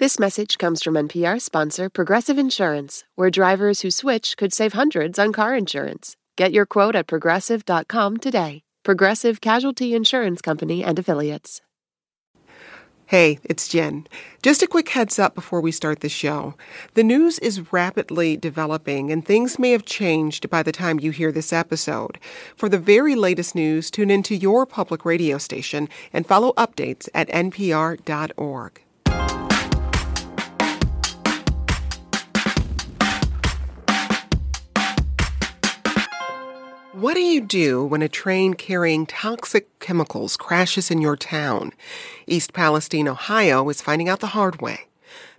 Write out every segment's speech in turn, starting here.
This message comes from NPR sponsor Progressive Insurance, where drivers who switch could save hundreds on car insurance. Get your quote at progressive.com today. Progressive Casualty Insurance Company and Affiliates. Hey, it's Jen. Just a quick heads up before we start the show. The news is rapidly developing, and things may have changed by the time you hear this episode. For the very latest news, tune into your public radio station and follow updates at npr.org. What do you do when a train carrying toxic chemicals crashes in your town? East Palestine, Ohio is finding out the hard way.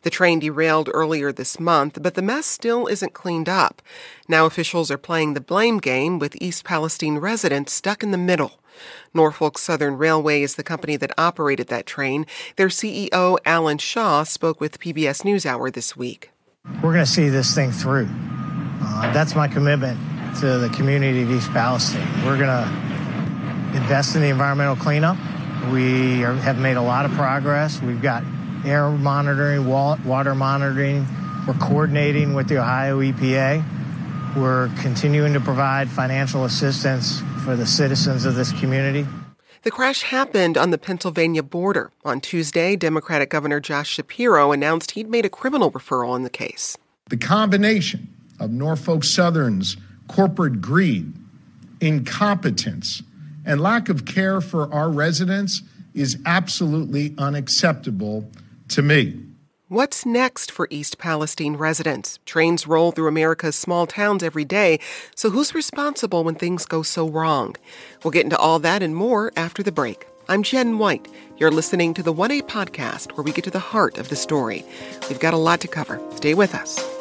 The train derailed earlier this month, but the mess still isn't cleaned up. Now officials are playing the blame game with East Palestine residents stuck in the middle. Norfolk Southern Railway is the company that operated that train. Their CEO, Alan Shaw, spoke with PBS NewsHour this week. We're going to see this thing through. Uh, that's my commitment to the community of East Palestine. We're going to invest in the environmental cleanup. We are, have made a lot of progress. We've got air monitoring, water monitoring. We're coordinating with the Ohio EPA. We're continuing to provide financial assistance for the citizens of this community. The crash happened on the Pennsylvania border. On Tuesday, Democratic Governor Josh Shapiro announced he'd made a criminal referral in the case. The combination of Norfolk Southern's corporate greed, incompetence, and lack of care for our residents is absolutely unacceptable to me. What's next for East Palestine residents? Trains roll through America's small towns every day, so who's responsible when things go so wrong? We'll get into all that and more after the break. I'm Jen White. You're listening to the 1A podcast where we get to the heart of the story. We've got a lot to cover. Stay with us.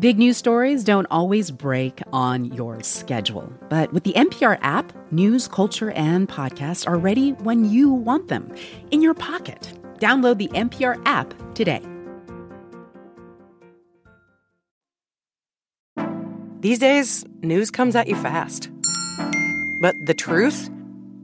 Big news stories don't always break on your schedule. But with the NPR app, news, culture, and podcasts are ready when you want them in your pocket. Download the NPR app today. These days, news comes at you fast. But the truth?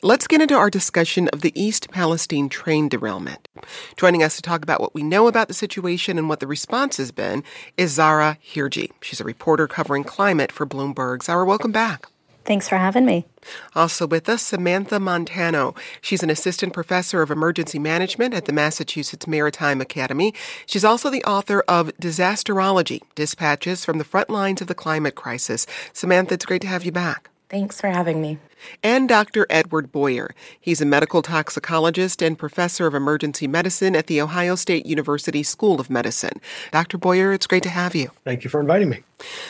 Let's get into our discussion of the East Palestine train derailment. Joining us to talk about what we know about the situation and what the response has been is Zara Hirji. She's a reporter covering climate for Bloomberg. Zara, welcome back. Thanks for having me. Also with us, Samantha Montano. She's an assistant professor of emergency management at the Massachusetts Maritime Academy. She's also the author of Disasterology Dispatches from the Front Lines of the Climate Crisis. Samantha, it's great to have you back. Thanks for having me. And Dr. Edward Boyer. He's a medical toxicologist and professor of emergency medicine at The Ohio State University School of Medicine. Dr. Boyer, it's great to have you. Thank you for inviting me.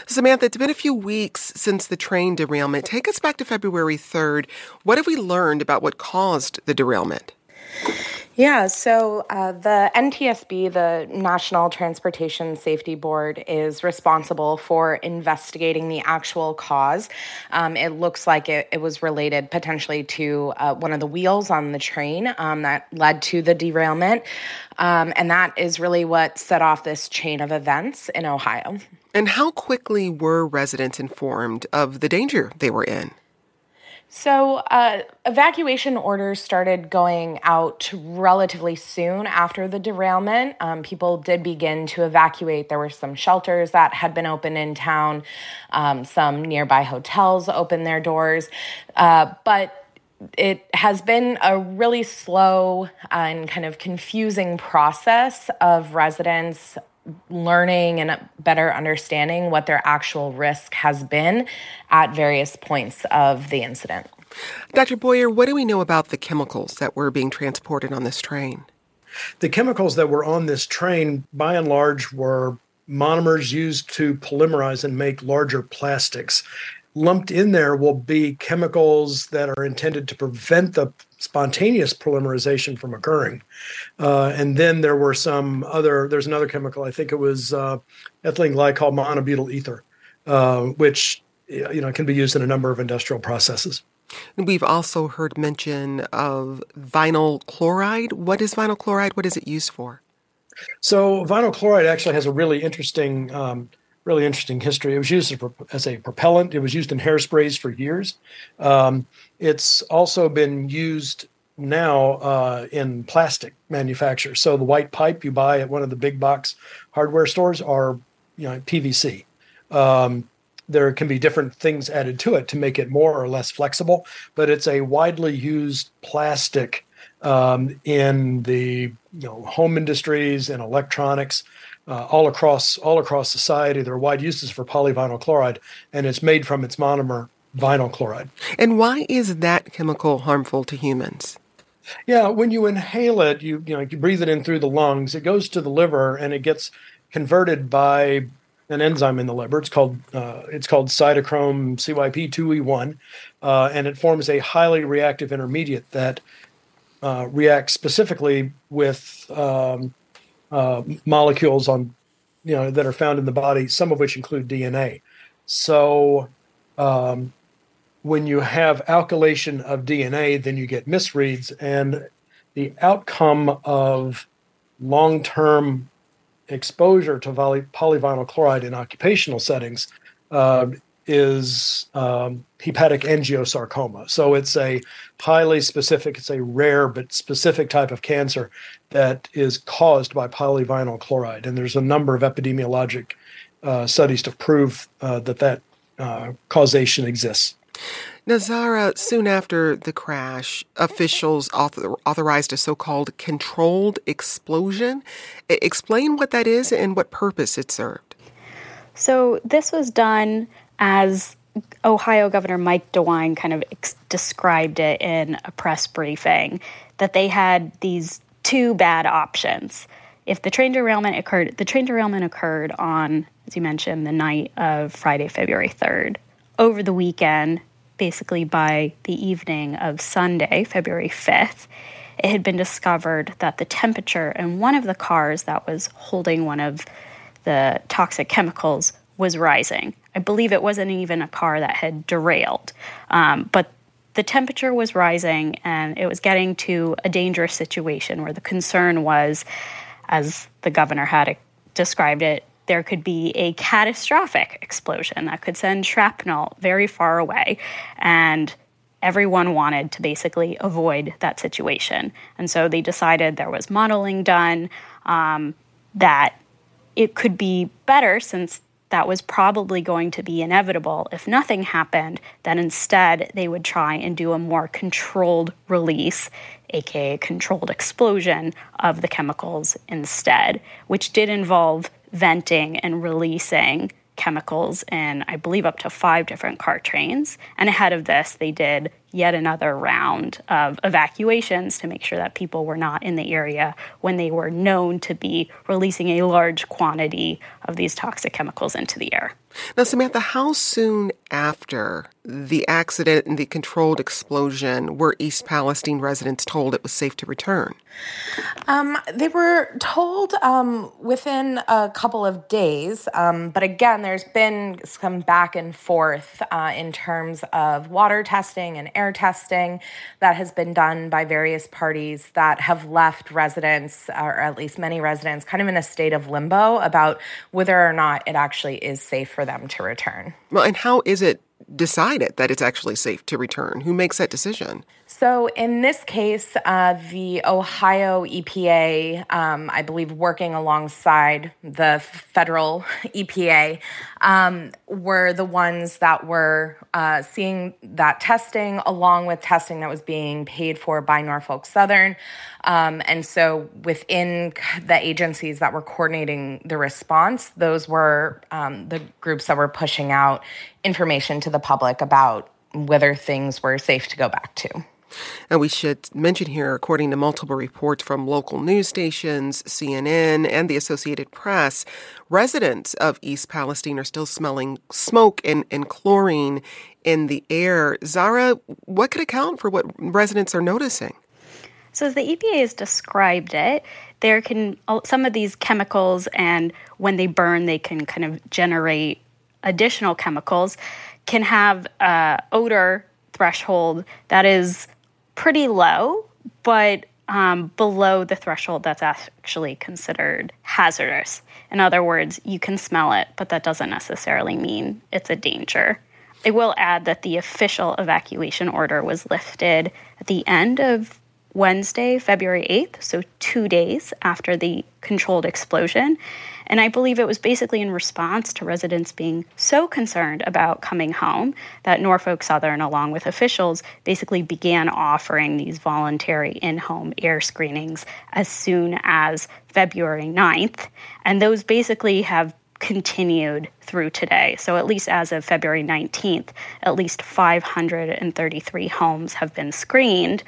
Samantha, it's been a few weeks since the train derailment. Take us back to February 3rd. What have we learned about what caused the derailment? Yeah, so uh, the NTSB, the National Transportation Safety Board, is responsible for investigating the actual cause. Um, it looks like it, it, was related potentially to uh, one of the wheels on the train um, that led to the derailment. Um, and that is really what set off this chain of events in Ohio. And how quickly were residents informed of the danger they were in? So, uh, evacuation orders started going out relatively soon after the derailment. Um, people did begin to evacuate. There were some shelters that had been open in town, um, some nearby hotels opened their doors. Uh, but it has been a really slow and kind of confusing process of residents learning and better understanding what their actual risk has been at various points of the incident. Dr. Boyer, what do we know about the chemicals that were being transported on this train? The chemicals that were on this train, by and large, were monomers used to polymerize and make larger plastics. Lumped in there will be chemicals that are intended to prevent the spontaneous polymerization from occurring. Uh, and then there were some other, there's another chemical, I think it was uh, ethylene glycol monobutyl ether, uh, which you know can be used in a number of industrial processes. We've also heard mention of vinyl chloride. What is vinyl chloride? What is it used for? So vinyl chloride actually has a really interesting um, really interesting history. It was used as a, propellant. It was used in hairsprays for years. Um, it's also been used now uh, in plastic manufacture. So the white pipe you buy at one of the big box hardware stores are, you know, PVC. Um, there can be different things added to it to make it more or less flexible, but it's a widely used plastic um, in the you know, home industries and electronics uh, all across all across society. There are wide uses for polyvinyl chloride, and it's made from its monomer vinyl chloride. And why is that chemical harmful to humans? Yeah, when you inhale it, you you know you breathe it in through the lungs. It goes to the liver and it gets converted by an enzyme in the liver. It's called uh, it's called cytochrome CYP2E1, uh, and it forms a highly reactive intermediate that uh, reacts specifically with um, uh, molecules on you know that are found in the body, some of which include DNA. So um, when you have alkylation of DNA, then you get misreads, and the outcome of long-term exposure to poly- polyvinyl chloride in occupational settings uh, is um, hepatic angiosarcoma. So it's a highly specific, it's a rare but specific type of cancer that is caused by polyvinyl chloride. And there's a number of epidemiologic uh, studies to prove uh, that that uh, causation exists. Nazara, soon after the crash, officials author- authorized a so called controlled explosion. I- explain what that is and what purpose it served. So, this was done as Ohio Governor Mike DeWine kind of ex- described it in a press briefing, that they had these two bad options. If the train derailment occurred, the train derailment occurred on, as you mentioned, the night of Friday, February 3rd. Over the weekend, basically by the evening of Sunday, February 5th, it had been discovered that the temperature in one of the cars that was holding one of the toxic chemicals was rising. I believe it wasn't even a car that had derailed, um, but the temperature was rising and it was getting to a dangerous situation where the concern was, as the governor had described it, there could be a catastrophic explosion that could send shrapnel very far away. And everyone wanted to basically avoid that situation. And so they decided there was modeling done um, that it could be better since that was probably going to be inevitable if nothing happened, then instead they would try and do a more controlled release, aka controlled explosion of the chemicals instead, which did involve venting and releasing chemicals in, I believe, up to five different car trains. And ahead of this, they did yet another round of evacuations to make sure that people were not in the area when they were known to be releasing a large quantity of these toxic chemicals into the air. Now, Samantha, how soon after the accident and the controlled explosion were East Palestine residents told it was safe to return? Um, they were told um, within a couple of days, um, but again, there's been some back and forth uh, in terms of water testing and air testing that has been done by various parties that have left residents, or at least many residents, kind of in a state of limbo about whether or not it actually is safe for them to return. Well, and how is it decided that it's actually safe to return? Who makes that decision? So, in this case, uh, the Ohio EPA, um, I believe working alongside the federal EPA, um, were the ones that were uh, seeing that testing along with testing that was being paid for by Norfolk Southern. Um, and so, within the agencies that were coordinating the response, those were um, the groups that were pushing out information to the public about whether things were safe to go back to. And we should mention here, according to multiple reports from local news stations, CNN, and the Associated Press, residents of East Palestine are still smelling smoke and, and chlorine in the air. Zara, what could account for what residents are noticing? So, as the EPA has described it, there can some of these chemicals, and when they burn, they can kind of generate additional chemicals, can have a odor threshold that is pretty low, but um, below the threshold that's actually considered hazardous. In other words, you can smell it, but that doesn't necessarily mean it's a danger. I will add that the official evacuation order was lifted at the end of Wednesday, February 8th, so two days after the controlled explosion. And I believe it was basically in response to residents being so concerned about coming home that Norfolk Southern, along with officials, basically began offering these voluntary in home air screenings as soon as February 9th. And those basically have continued through today. So, at least as of February 19th, at least 533 homes have been screened.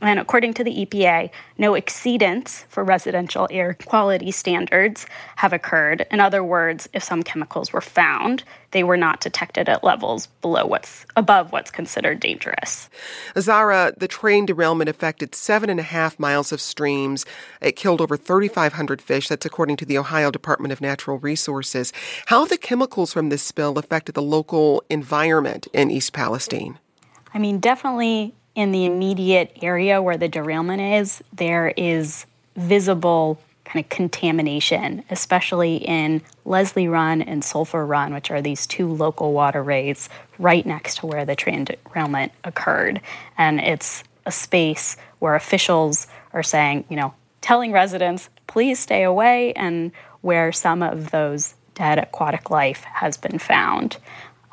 And according to the EPA, no exceedance for residential air quality standards have occurred. In other words, if some chemicals were found, they were not detected at levels below what's above what's considered dangerous. Zara, the train derailment affected seven and a half miles of streams. It killed over 3,500 fish. That's according to the Ohio Department of Natural Resources. How the chemicals from this spill affected the local environment in East Palestine? I mean, definitely in the immediate area where the derailment is, there is visible kind of contamination, especially in Leslie Run and Sulphur Run, which are these two local waterways right next to where the train derailment occurred. And it's a space where officials are saying, you know, telling residents, please stay away, and where some of those dead aquatic life has been found.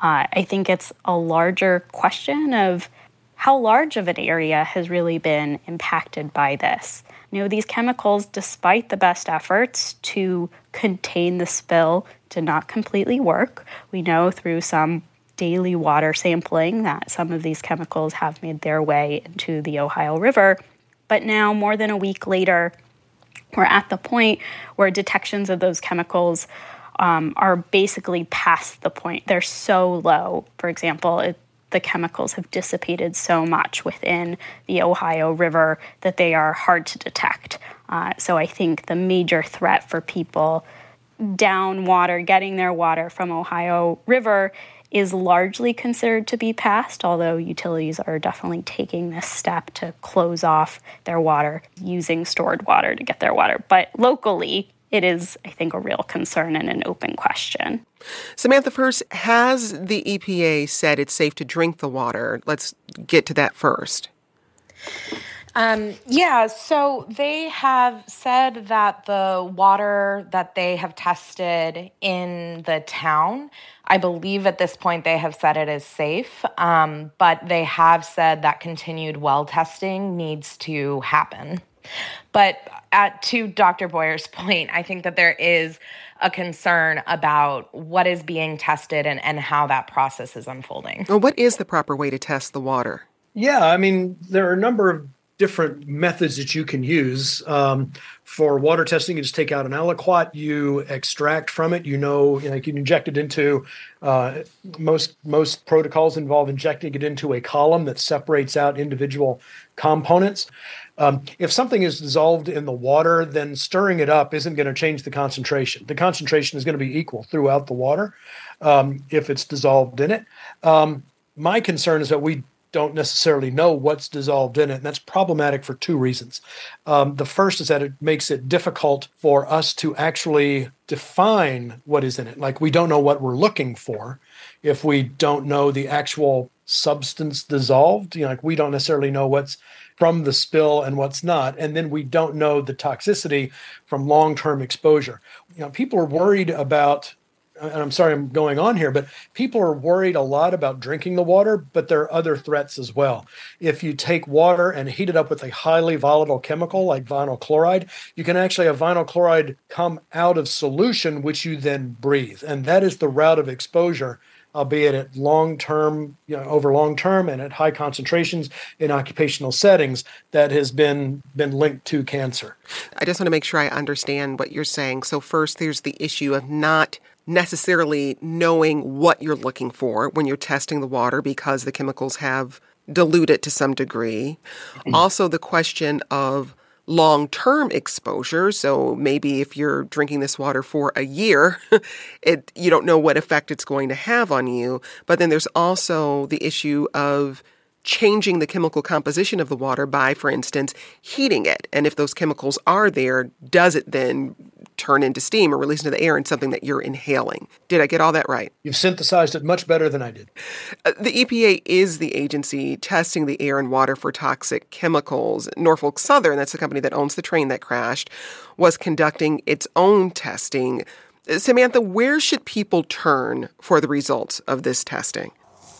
Uh, I think it's a larger question of how large of an area has really been impacted by this. You know, these chemicals, despite the best efforts to contain the spill, did not completely work. We know through some daily water sampling that some of these chemicals have made their way into the Ohio River. But now, more than a week later, we're at the point where detections of those chemicals um, are basically past the point. They're so low. For example, it, the chemicals have dissipated so much within the Ohio River that they are hard to detect. Uh, so I think the major threat for people down water, getting their water from Ohio River, is largely considered to be past, although utilities are definitely taking this step to close off their water using stored water to get their water. But locally, it is, I think, a real concern and an open question. Samantha, first, has the EPA said it's safe to drink the water? Let's get to that first. Um, yeah, so they have said that the water that they have tested in the town, I believe at this point they have said it is safe, um, but they have said that continued well testing needs to happen. But at, to Dr. Boyer's point, I think that there is a concern about what is being tested and, and how that process is unfolding. Well, what is the proper way to test the water? Yeah, I mean, there are a number of different methods that you can use. Um, for water testing, you just take out an aliquot, you extract from it. You know, you, know, you can inject it into uh, most most protocols involve injecting it into a column that separates out individual components. Um, if something is dissolved in the water, then stirring it up isn't going to change the concentration. The concentration is going to be equal throughout the water um, if it's dissolved in it. Um, my concern is that we don't necessarily know what's dissolved in it. And that's problematic for two reasons. Um, the first is that it makes it difficult for us to actually define what is in it. Like we don't know what we're looking for if we don't know the actual substance dissolved. You know, like we don't necessarily know what's from the spill and what's not. And then we don't know the toxicity from long term exposure. You know, people are worried about and I'm sorry I'm going on here, but people are worried a lot about drinking the water, but there are other threats as well. If you take water and heat it up with a highly volatile chemical like vinyl chloride, you can actually have vinyl chloride come out of solution, which you then breathe. And that is the route of exposure albeit at long term, you know, over long term and at high concentrations in occupational settings that has been been linked to cancer. I just want to make sure I understand what you're saying. So first there's the issue of not necessarily knowing what you're looking for when you're testing the water because the chemicals have diluted to some degree. Mm-hmm. Also the question of long term exposure. So maybe if you're drinking this water for a year, it you don't know what effect it's going to have on you. But then there's also the issue of changing the chemical composition of the water by, for instance, heating it. And if those chemicals are there, does it then turn into steam or release into the air and something that you're inhaling? Did I get all that right? You've synthesized it much better than I did. Uh, the EPA is the agency testing the air and water for toxic chemicals. Norfolk Southern, that's the company that owns the train that crashed, was conducting its own testing. Samantha, where should people turn for the results of this testing?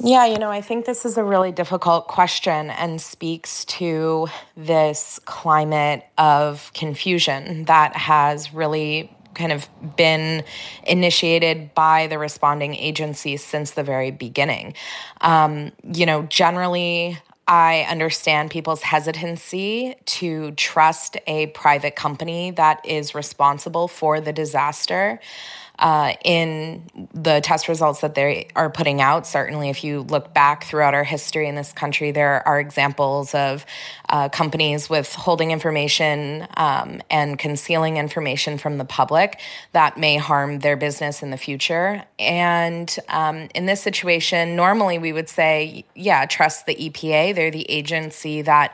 Yeah, you know, I think this is a really difficult question and speaks to this climate of confusion that has really kind of been initiated by the responding agencies since the very beginning. Um, you know, generally, I understand people's hesitancy to trust a private company that is responsible for the disaster uh, in the test results that they are putting out. Certainly, if you look back throughout our history in this country, there are examples of uh, companies withholding information um, and concealing information from the public that may harm their business in the future. And um, in this situation, normally we would say, yeah, trust the EPA. They're the agency that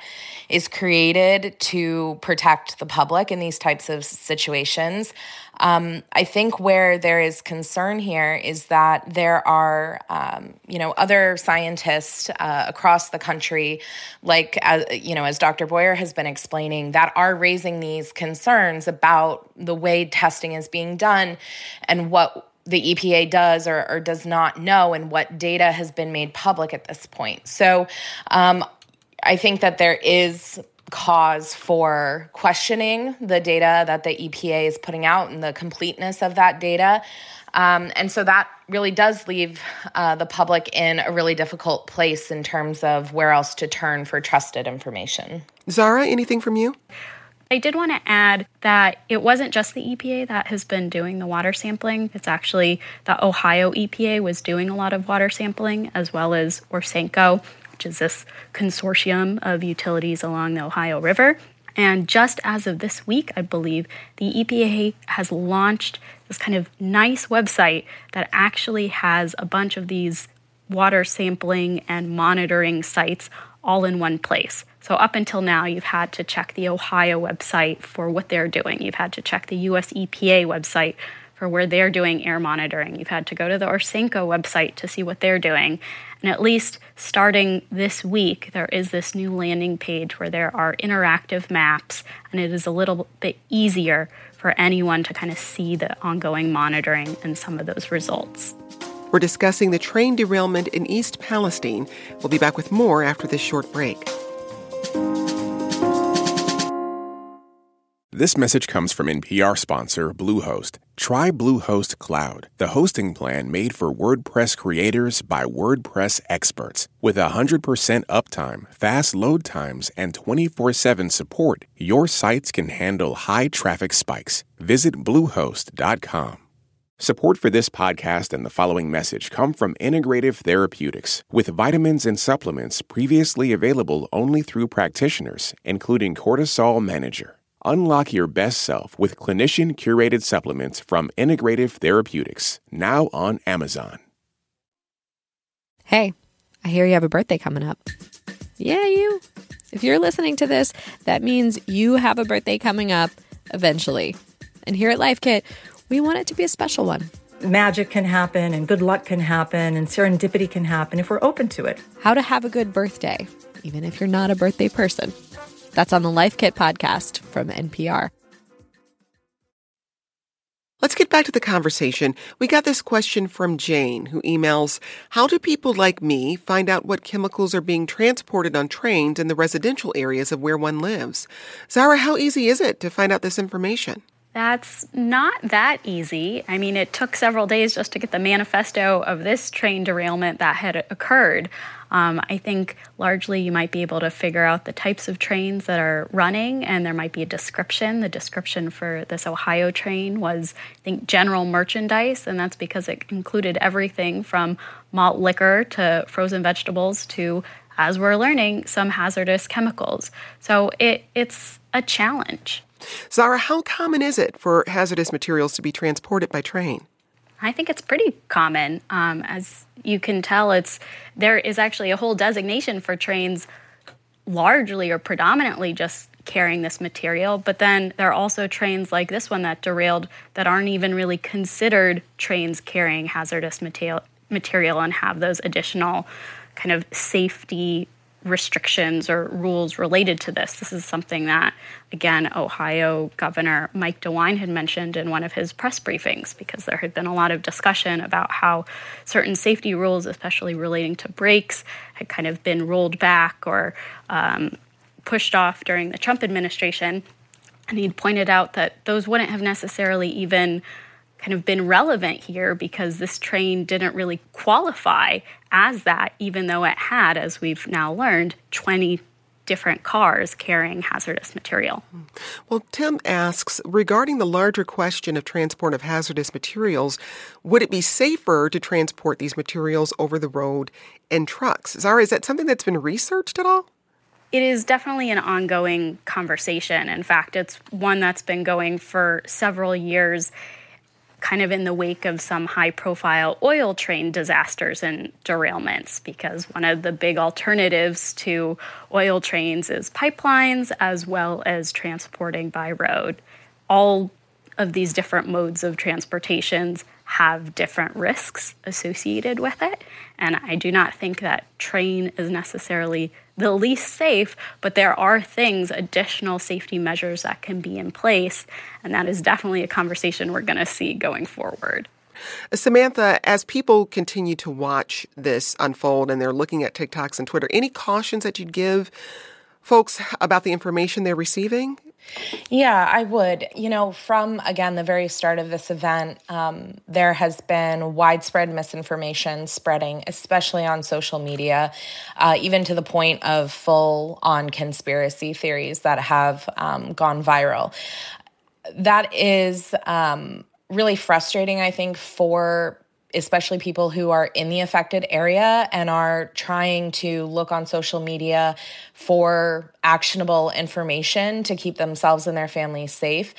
is created to protect the public in these types of situations. Um, I think where there is concern here is that there are, um, you know, other scientists uh, across the country, like as you know, as Dr. Boyer has been explaining, that are raising these concerns about the way testing is being done and what the EPA does or, or, does not know and what data has been made public at this point. So um, I think that there is cause for questioning the data that the EPA is putting out and the completeness of that data. Um, and so that really does leave uh, the public in a really difficult place in terms of where else to turn for trusted information. Zara, anything from you? I did want to add that it wasn't just the EPA that has been doing the water sampling. It's actually the Ohio EPA was doing a lot of water sampling, as well as ORSANCO which is this consortium of utilities along the Ohio River. And just as of this week, I believe, the EPA has launched this kind of nice website that actually has a bunch of these water sampling and monitoring sites all in one place. So, up until now, you've had to check the Ohio website for what they're doing. You've had to check the US EPA website for where they're doing air monitoring. You've had to go to the ORSANCO website to see what they're doing. And at least starting this week, there is this new landing page where there are interactive maps, and it is a little bit easier for anyone to kind of see the ongoing monitoring and some of those results. We're discussing the train derailment in East Palestine. We'll be back with more after this short break. This message comes from NPR sponsor Bluehost. Try Bluehost Cloud, the hosting plan made for WordPress creators by WordPress experts. With 100% uptime, fast load times, and 24 7 support, your sites can handle high traffic spikes. Visit Bluehost.com. Support for this podcast and the following message come from Integrative Therapeutics, with vitamins and supplements previously available only through practitioners, including Cortisol Manager. Unlock your best self with clinician curated supplements from Integrative Therapeutics, now on Amazon. Hey. I hear you have a birthday coming up. Yeah, you. If you're listening to this, that means you have a birthday coming up eventually. And here at Life Kit, we want it to be a special one. Magic can happen, and good luck can happen, and serendipity can happen if we're open to it. How to have a good birthday, even if you're not a birthday person. That's on the Life Kit podcast from NPR. Let's get back to the conversation. We got this question from Jane, who emails How do people like me find out what chemicals are being transported on trains in the residential areas of where one lives? Zara, how easy is it to find out this information? That's not that easy. I mean, it took several days just to get the manifesto of this train derailment that had occurred. Um, I think largely you might be able to figure out the types of trains that are running, and there might be a description. The description for this Ohio train was, I think, general merchandise, and that's because it included everything from malt liquor to frozen vegetables to, as we're learning, some hazardous chemicals. So it, it's a challenge. Zara, how common is it for hazardous materials to be transported by train? I think it's pretty common. Um, as you can tell, it's there is actually a whole designation for trains, largely or predominantly just carrying this material. But then there are also trains like this one that derailed that aren't even really considered trains carrying hazardous material material and have those additional kind of safety restrictions or rules related to this. This is something that, again, Ohio Governor Mike DeWine had mentioned in one of his press briefings because there had been a lot of discussion about how certain safety rules, especially relating to brakes, had kind of been rolled back or um, pushed off during the Trump administration. And he'd pointed out that those wouldn't have necessarily even kind of been relevant here because this train didn't really qualify as that, even though it had, as we've now learned, 20 different cars carrying hazardous material. Well, Tim asks regarding the larger question of transport of hazardous materials, would it be safer to transport these materials over the road in trucks? Zara, is that something that's been researched at all? It is definitely an ongoing conversation. In fact, it's one that's been going for several years kind of in the wake of some high profile oil train disasters and derailments, because one of the big alternatives to oil trains is pipelines as well as transporting by road. All of these different modes of transportations have different risks associated with it. And I do not think that train is necessarily the least safe, but there are things, additional safety measures that can be in place. And that is definitely a conversation we're going to see going forward. Samantha, as people continue to watch this unfold and they're looking at TikToks and Twitter, any cautions that you'd give folks about the information they're receiving? Yeah, I would. You know, from again the very start of this event, um, there has been widespread misinformation spreading, especially on social media, uh, even to the point of full on conspiracy theories that have um, gone viral. That is um, really frustrating, I think, for especially people who are in the affected area and are trying to look on social media for actionable information to keep themselves and their families safe.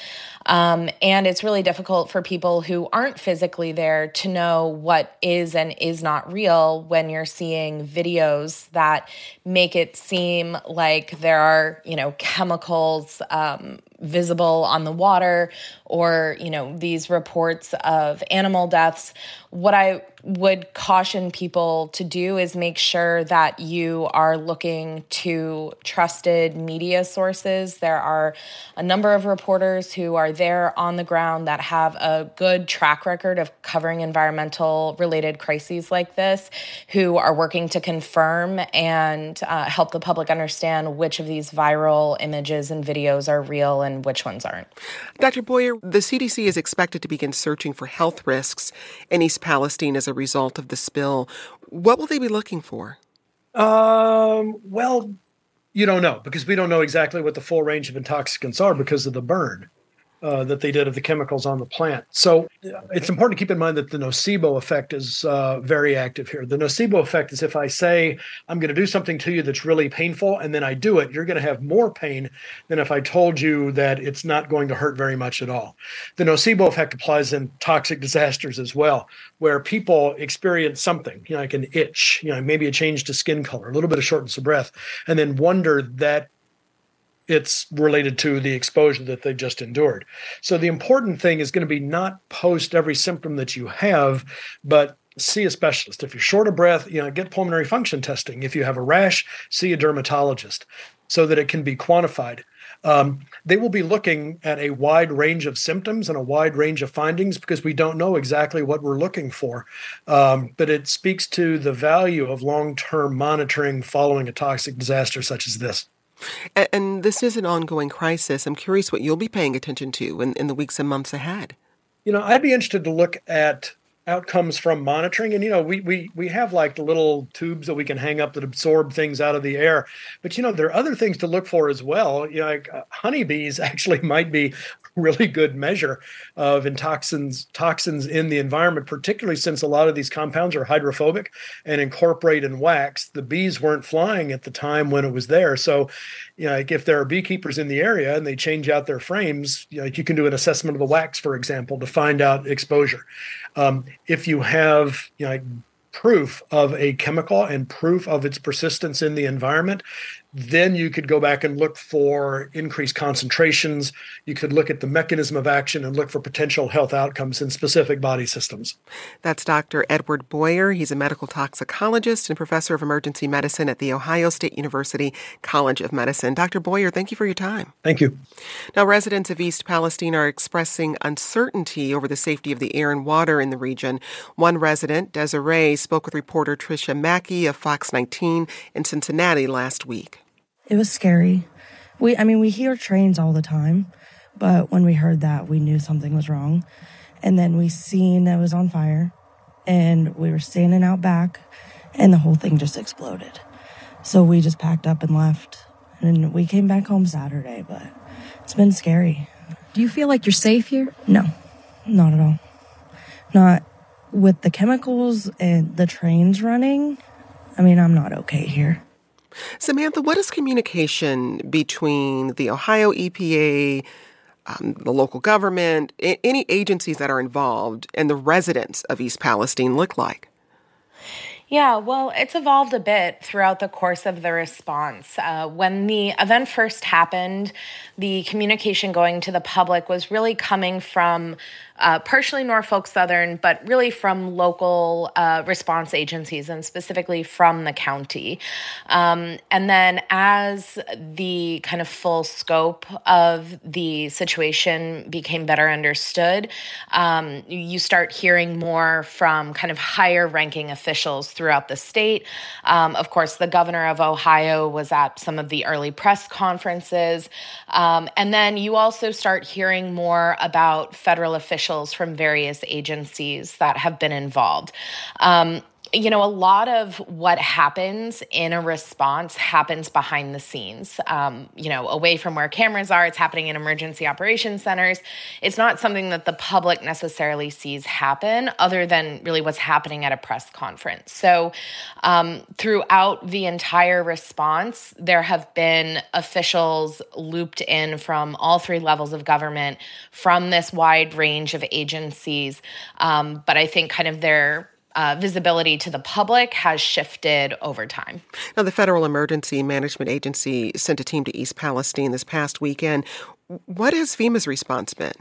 Um, and it's really difficult for people who aren't physically there to know what is and is not real when you're seeing videos that make it seem like there are, you know, chemicals um, visible on the water or, you know, these reports of animal deaths. What I would caution people to do is make sure that you are looking to trusted media sources. There are a number of reporters who are there on the ground that have a good track record of covering environmental related crises like this, who are working to confirm and uh, help the public understand which of these viral images and videos are real and which ones aren't. Dr. Boyer, the CDC is expected to begin searching for health risks in East Palestine as a result of the spill. What will they be looking for? Um, well, you don't know because we don't know exactly what the full range of intoxicants are because of the burn. Uh, that they did of the chemicals on the plant. So it's important to keep in mind that the nocebo effect is uh, very active here. The nocebo effect is if I say I'm going to do something to you that's really painful and then I do it, you're going to have more pain than if I told you that it's not going to hurt very much at all. The nocebo effect applies in toxic disasters as well, where people experience something, you know, like an itch, you know, maybe a change to skin color, a little bit of shortness of breath, and then wonder that it's related to the exposure that they've just endured. So the important thing is going to be not post every symptom that you have, but see a specialist. If you're short of breath, you know, get pulmonary function testing. If you have a rash, see a dermatologist so that it can be quantified. Um, they will be looking at a wide range of symptoms and a wide range of findings because we don't know exactly what we're looking for. Um, but it speaks to the value of long term monitoring following a toxic disaster such as this. And this is an ongoing crisis. I'm curious what you'll be paying attention to in, in the weeks and months ahead. You know, I'd be interested to look at outcomes from monitoring and you know we we we have like the little tubes that we can hang up that absorb things out of the air but you know there are other things to look for as well you know like uh, honeybees actually might be really good measure of toxins toxins in the environment, particularly since a lot of these compounds are hydrophobic and incorporate in wax. The bees weren't flying at the time when it was there, so you know, like if there are beekeepers in the area and they change out their frames, you know, you can do an assessment of the wax, for example, to find out exposure. Um, if you have you know, proof of a chemical and proof of its persistence in the environment, then you could go back and look for increased concentrations. You could look at the mechanism of action and look for potential health outcomes in specific body systems. That's Dr. Edward Boyer. He's a medical toxicologist and professor of emergency medicine at The Ohio State University College of Medicine. Dr. Boyer, thank you for your time. Thank you. Now, residents of East Palestine are expressing uncertainty over the safety of the air and water in the region. One resident, Desiree, spoke with reporter Tricia Macke of Fox 19 in Cincinnati last week. It was scary. We, I mean, we hear trains all the time, but when we heard that, we knew something was wrong. And then we seen that it was on fire, and we were standing out back, and the whole thing just exploded. So we just packed up and left, and we came back home Saturday. But it's been scary. Do you feel like you're safe here? No, not at all. Not with the chemicals and the trains running. I mean, I'm not okay here. Samantha, what is communication between the Ohio EPA, um, the local government, any agencies that are involved, and the residents of East Palestine look like? Yeah, well, it's evolved a bit throughout the course of the response. Uh, when the event first happened, the communication going to the public was really coming from uh, partially Norfolk Southern, but really from local uh, response agencies and specifically from the county. Um, and then as the kind of full scope of the situation became better understood, um, you start hearing more from kind of higher ranking officials throughout the state. Um, of course, the governor of Ohio was at some of the early press conferences. Um, and then you also start hearing more about federal officials officials from various agencies that have been involved. Um, you know, a lot of what happens in a response happens behind the scenes. Um, you know, away from where cameras are, it's happening in emergency operations centers. It's not something that the public necessarily sees happen, other than really what's happening at a press conference. So, um, throughout the entire response, there have been officials looped in from all three levels of government, from this wide range of agencies. Um, but I think kind of their uh, visibility to the public has shifted over time. Now, the Federal Emergency Management Agency sent a team to East Palestine this past weekend. What has FEMA's response been?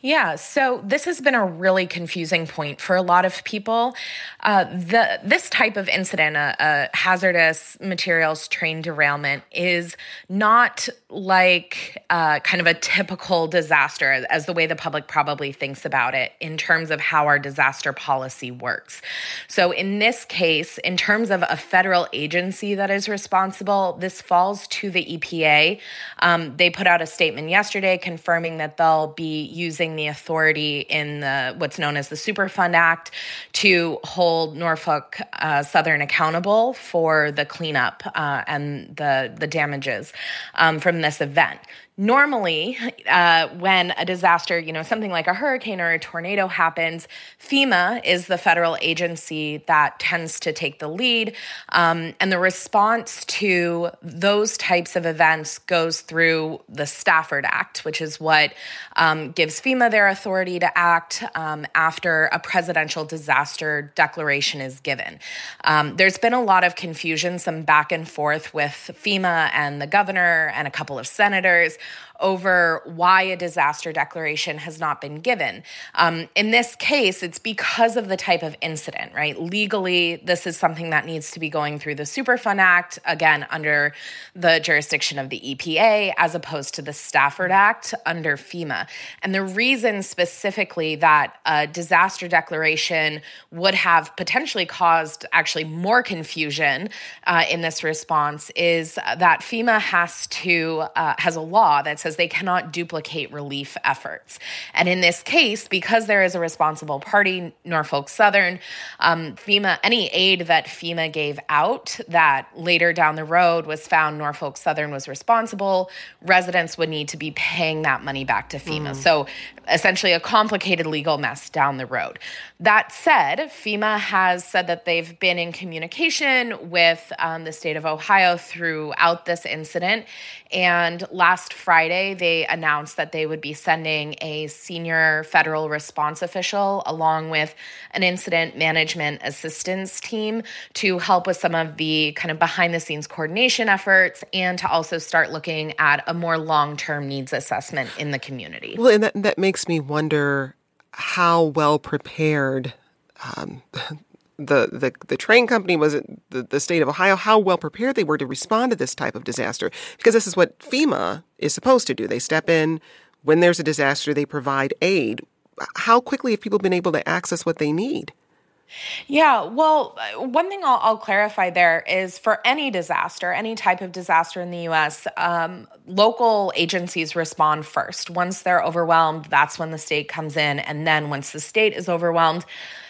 Yeah, so this has been a really confusing point for a lot of people. Uh, the this type of incident, a, a hazardous materials train derailment, is not like uh, kind of a typical disaster, as the way the public probably thinks about it in terms of how our disaster policy works. So, in this case, in terms of a federal agency that is responsible, this falls to the EPA. Um, they put out a statement yesterday confirming that they'll be using the authority in the what's known as the Superfund Act to hold Norfolk uh, Southern accountable for the cleanup uh, and the the damages um, from this event. Normally uh, when a disaster you know something like a hurricane or a tornado happens fema is the federal agency that tends to take the lead um, and the response to those types of events goes through the stafford act which is what um, gives fema their authority to act um, after a presidential disaster declaration is given. Um, there's been a lot of confusion some back and forth with fema and the governor and a couple of senators over why a disaster declaration has not been given. Um, in this case, it's because of the type of incident, right? Legally, this is something that needs to be going through the Superfund Act, again, under the jurisdiction of the EPA, as opposed to the Stafford Act under FEMA. And the reason specifically that a disaster declaration would have potentially caused actually more confusion uh, in this response is that FEMA has to, uh, has a law that says they cannot duplicate relief efforts. And in this case, because there is a responsible party, Norfolk Southern, um, FEMA, any aid that FEMA gave out that later down the road was found Norfolk Southern was responsible, residents would need to be paying that money back to FEMA. Mm. So essentially a complicated legal mess down the road. That said, FEMA has said that they've been in communication with um, the state of Ohio throughout this incident. And last Friday, they announced that they would be sending a senior federal response official along with an incident management assistance team to help with some of the kind of behind the scenes coordination efforts and to also start looking at a more long term needs assessment in the community. Well, and that, that makes me wonder how well prepared um, the, the the train company was the, the state of Ohio, how well prepared they were to respond to this type of disaster. Because this is what FEMA is supposed to do. They step in when there's a disaster, they provide aid. How quickly have people been able to access what they need? Yeah, well, one thing I'll, I'll, clarify there is for any disaster, any type of disaster in the US, um, local agencies respond first. Once they're overwhelmed, that's when the state comes in. And then once the state is overwhelmed,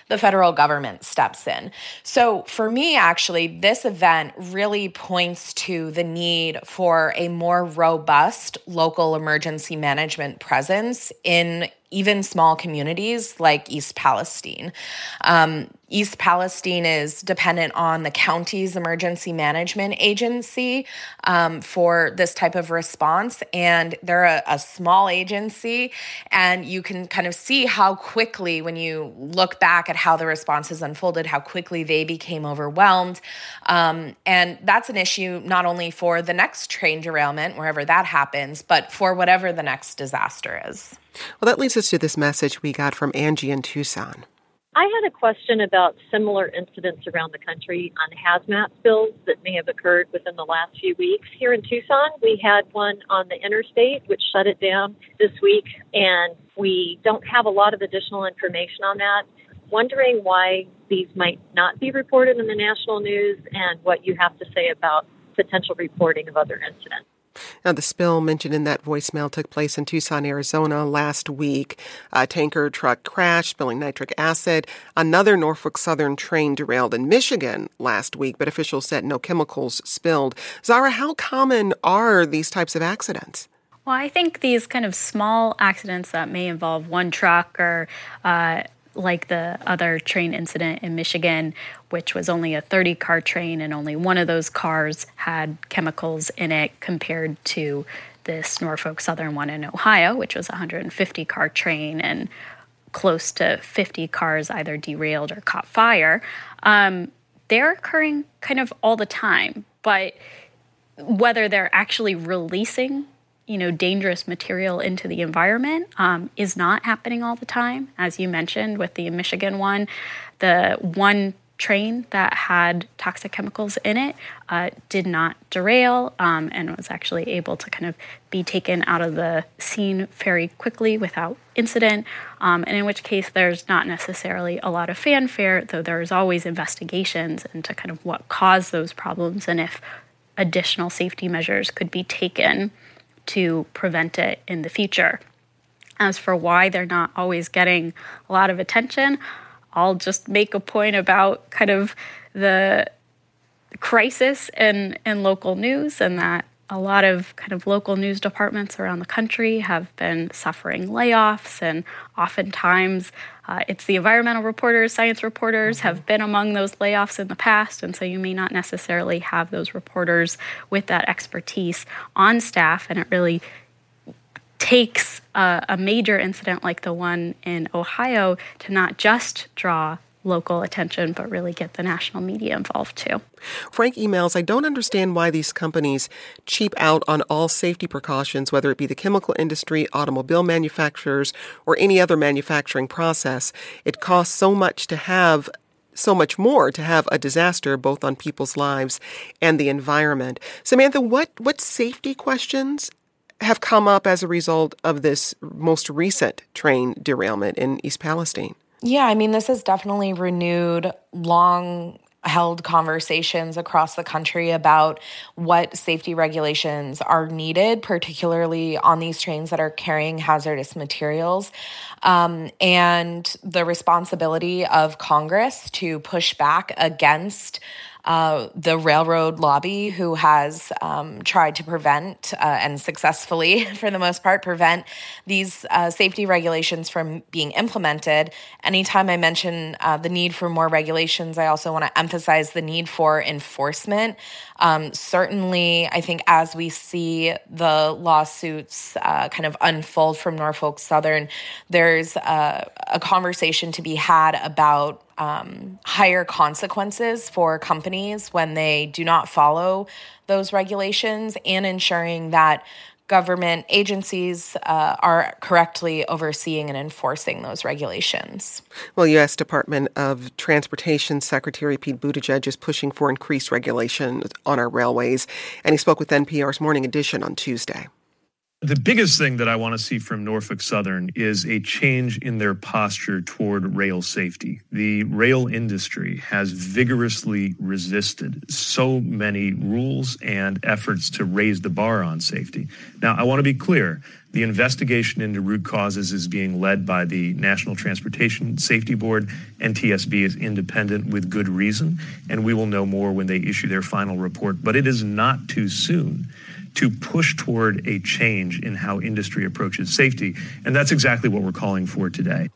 the federal government steps in. So for me, actually, this event really points to the need for a more robust local emergency management presence in even small communities like East Palestine. Um, East Palestine is dependent on the county's emergency management agency um, for this type of response. And they're a, a, small agency. And you can kind of see how quickly, when you look back at how the responses unfolded, how quickly they became overwhelmed. Um, and that's an issue not only for the next train derailment, wherever that happens, but for whatever the next disaster is. Well, that leads us to this message we got from Angie in Tucson. I had a question about similar incidents around the country on hazmat spills that may have occurred within the last few weeks. Here in Tucson, we had one on the interstate, which shut it down this week, and we don't have a lot of additional information on that. Wondering why these might not be reported in the national news and what you have to say about potential reporting of other incidents. Now, the spill mentioned in that voicemail took place in Tucson, Arizona last week. A tanker truck crashed, spilling nitric acid. Another Norfolk Southern train derailed in Michigan last week, but officials said no chemicals spilled. Zahra, how common are these types of accidents? Well, I think these kind of small accidents that may involve one truck or uh, like the other train incident in Michigan, which was only a 30 car train and only one of those cars had chemicals in it compared to this Norfolk Southern one in Ohio, which was a 150 car train and close to 50 cars either derailed or caught fire. Um, they're occurring kind of all the time, but whether they're actually releasing you know dangerous material into the environment um, is not happening all the time. As you mentioned with the michigan one the one train that had toxic chemicals in it uh, did not derail um, and was actually able to kind of be taken out of the scene very quickly without incident. Um, and in which case there's not necessarily a lot of fanfare though there's always investigations into kind of what caused those problems and if additional safety measures could be taken to prevent it in the future. As for why they're not always getting a lot of attention, I'll just make a point about kind of the crisis in, in local news and that a lot of kind of local news departments around the country have been suffering layoffs, and oftentimes uh, it's the environmental reporters, science reporters mm-hmm. have been among those layoffs in the past, and so you may not necessarily have those reporters with that expertise on staff, and it really takes a, a major incident like the one in Ohio to not just draw local attention, but really get the national media involved too. Frank emails I don't understand why these companies cheap out on all safety precautions, whether it be the chemical industry, automobile manufacturers, or any other manufacturing process. It costs so much to have so much more to have a disaster both on people's lives and the environment. Samantha, what what safety questions have come up as a result of this most recent train derailment in East Palestine? Yeah, I mean, this has definitely renewed long held conversations across the country about what safety regulations are needed, particularly on these trains that are carrying hazardous materials, um, and the responsibility of Congress to push back against uh, the railroad lobby, who has um, tried to prevent uh, and successfully, for the most part, prevent these uh, safety regulations from being implemented. Anytime I mention uh, the need for more regulations, I also want to emphasize the need for enforcement. Um, certainly, I think as we see the lawsuits uh, kind of unfold from Norfolk Southern, there's a, a conversation to be had about um, higher consequences for companies when they do not follow those regulations and ensuring that government agencies uh, are correctly overseeing and enforcing those regulations. Well, U.S. Department of Transportation Secretary Pete Buttigieg is pushing for increased regulation on our railways, and he spoke with NPR's Morning Edition on Tuesday. The biggest thing that I want to see from Norfolk Southern is a change in their posture toward rail safety. The rail industry has vigorously resisted so many rules and efforts to raise the bar on safety. Now, I want to be clear. The investigation into root causes is being led by the National Transportation Safety Board. NTSB is independent with good reason, and we will know more when they issue their final report. But it is not too soon to push toward a change in how industry approaches safety. And that's exactly what we're calling for today.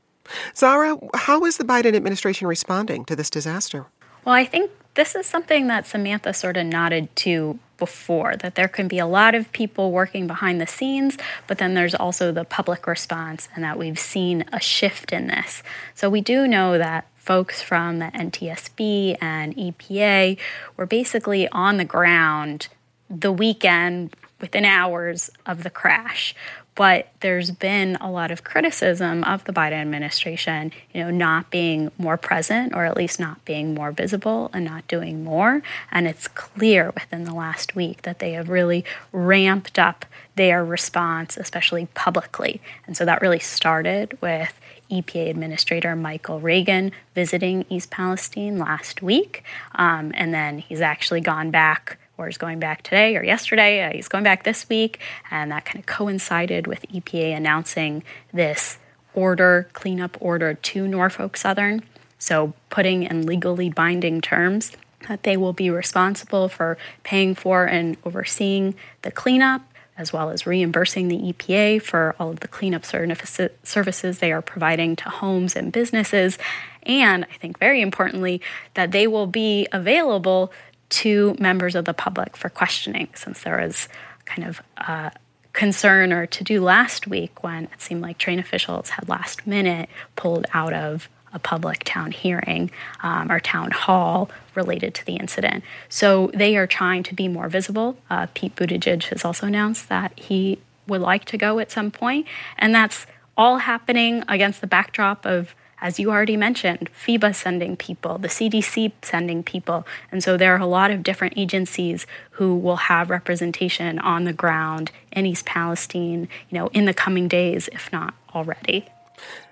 Zahra, how is the Biden administration responding to this disaster? Well, I think this is something that Samantha sort of nodded to before that there can be a lot of people working behind the scenes, but then there's also the public response, and that we've seen a shift in this. So we do know that folks from the NTSB and EPA were basically on the ground the weekend within hours of the crash. But there's been a lot of criticism of the Biden administration, you know, not being more present or at least not being more visible and not doing more. And it's clear within the last week that they have really ramped up their response, especially publicly. And so that really started with EPA Administrator Michael Regan visiting East Palestine last week. Um, and then he's actually gone back or he's going back today or yesterday. Uh, he's going back this week, and that kind of coincided with EPA announcing this order, cleanup order to Norfolk Southern. So, putting in legally binding terms that they will be responsible for paying for and overseeing the cleanup, as well as reimbursing the EPA for all of the cleanup services they are providing to homes and businesses. And I think very importantly, that they will be available to members of the public for questioning, since there was kind of a concern or to do last week when it seemed like train officials had last minute pulled out of a public town hearing um, or town hall related to the incident. So they are trying to be more visible. Uh, Pete Buttigieg has also announced that he would like to go at some point, and that's all happening against the backdrop of as you already mentioned, FEMA sending people, the CDC sending people. And so there are a lot of different agencies who will have representation on the ground in East Palestine, you know, in the coming days, if not already.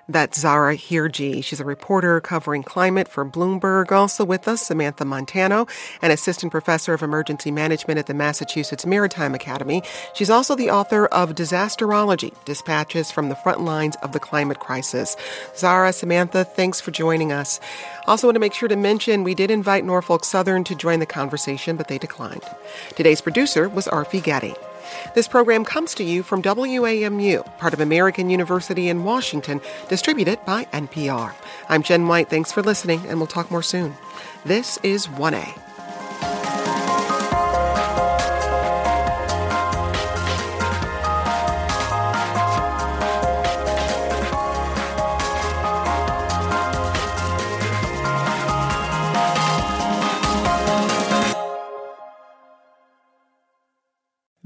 That's Zahra Hirji. She's a reporter covering climate for Bloomberg. Also with us, Samantha Montano, an assistant professor of emergency management at the Massachusetts Maritime Academy. She's also the author of Disasterology, Dispatches from the Front Lines of the Climate Crisis. Zahra, Samantha, thanks for joining us. Also want to make sure to mention we did invite Norfolk Southern to join the conversation, but they declined. Today's producer was Arfie Ghedi. This program comes to you from WAMU, part of American University in Washington, distributed by NPR. I'm Jen White. Thanks for listening, and we'll talk more soon. This is 1A.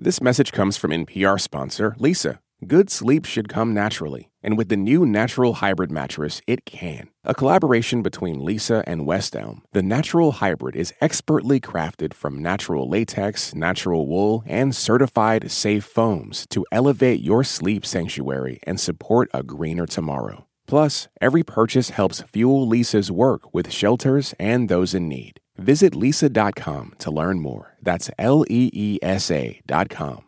This message comes from NPR sponsor Leesa. Good sleep should come naturally, and with the new Natural Hybrid mattress, it can. A collaboration between Leesa and West Elm, the Natural Hybrid is expertly crafted from natural latex, natural wool, and certified safe foams to elevate your sleep sanctuary and support a greener tomorrow. Plus, every purchase helps fuel Leesa's work with shelters and those in need. Visit leesa.com to learn more. That's L E E S A.com.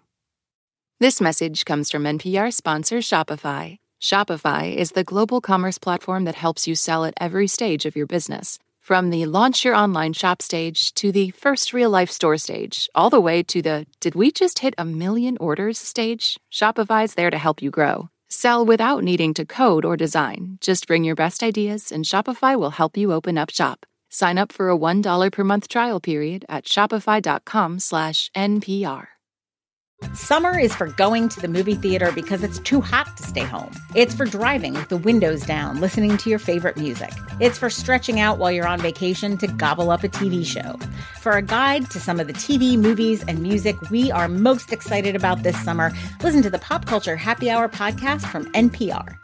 This message comes from NPR sponsor Shopify. Shopify is the global commerce platform that helps you sell at every stage of your business. From the launch your online shop stage to the first real life store stage, all the way to the did we just hit a million orders stage, Shopify's there to help you grow. Sell without needing to code or design. Just bring your best ideas and Shopify will help you open up shop. Sign up for a $1 per month trial period at shopify.com slash NPR. Summer is for going to the movie theater because it's too hot to stay home. It's for driving with the windows down, listening to your favorite music. It's for stretching out while you're on vacation to gobble up a TV show. For a guide to some of the TV, movies, and music we are most excited about this summer, listen to the Pop Culture Happy Hour podcast from NPR.